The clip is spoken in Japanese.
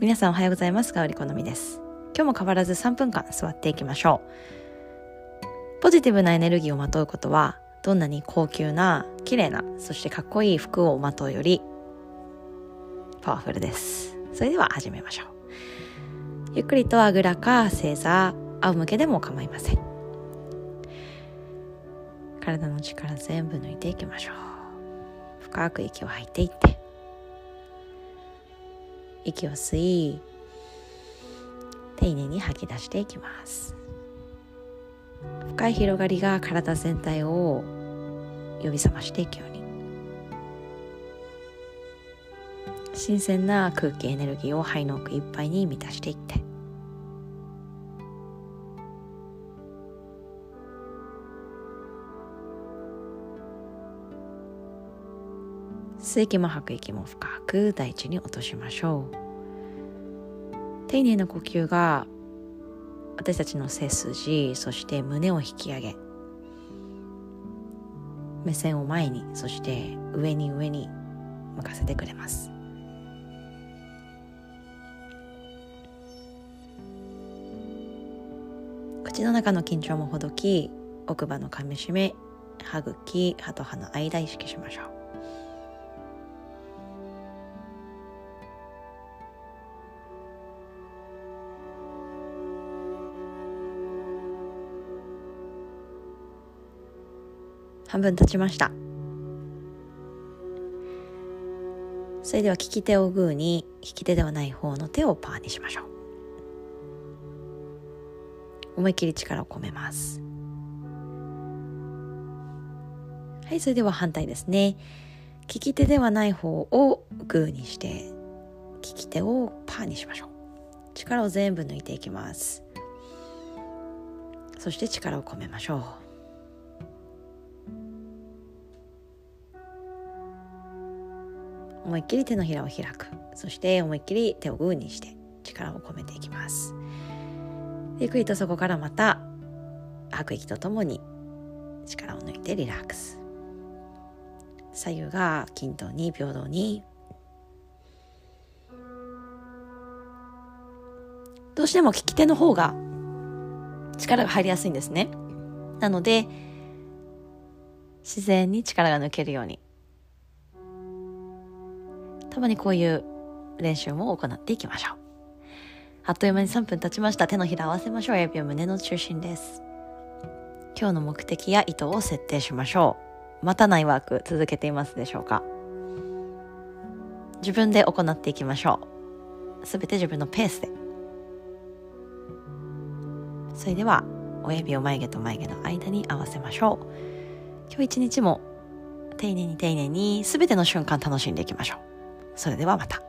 皆さんおはようございます。香り好みです。今日も変わらず3分間座っていきましょう。ポジティブなエネルギーをまとうことは、どんなに高級な、綺麗な、そしてかっこいい服をまとうより、パワフルです。それでは始めましょう。ゆっくりとあぐらか正座、仰向けでも構いません。体の力全部抜いていきましょう。深く息を吐いていって、息を吸い、丁寧に吐き出していきます。深い広がりが体全体を呼び覚ましていくように。新鮮な空気エネルギーを肺の奥いっぱいに満たしていって。吸う息も吐く息も深く大地に落としましょう。丁寧な呼吸が私たちの背筋そして胸を引き上げ目線を前にそして上に上に向かせてくれます。口の中の緊張もほどき奥歯の噛みしめ歯茎歯と歯の間意識しましょう。半分経ちました。それでは利き手をグーに利き手ではない方の手をパーにしましょう。思いっきり力を込めます。はいそれでは反対ですね。利き手ではない方をグーにして利き手をパーにしましょう。力を全部抜いていきます。そして力を込めましょう。思いっきり手のひらを開く。そして思いっきり手をグーにして力を込めていきます。ゆっくりとそこからまた吐く息とともに力を抜いてリラックス。左右が均等に平等に。どうしても利き手の方が力が入りやすいんですね。なので自然に力が抜けるようにたまにこういう練習も行っていきましょう。あっという間に3分経ちました。手のひら合わせましょう。親指は胸の中心です。今日の目的や意図を設定しましょう。待たないワーク続けていますでしょうか？自分で行っていきましょう。すべて自分のペースで。それでは、親指を眉毛と眉毛の間に合わせましょう。今日一日も丁寧に丁寧にすべての瞬間楽しんでいきましょう。それではまた。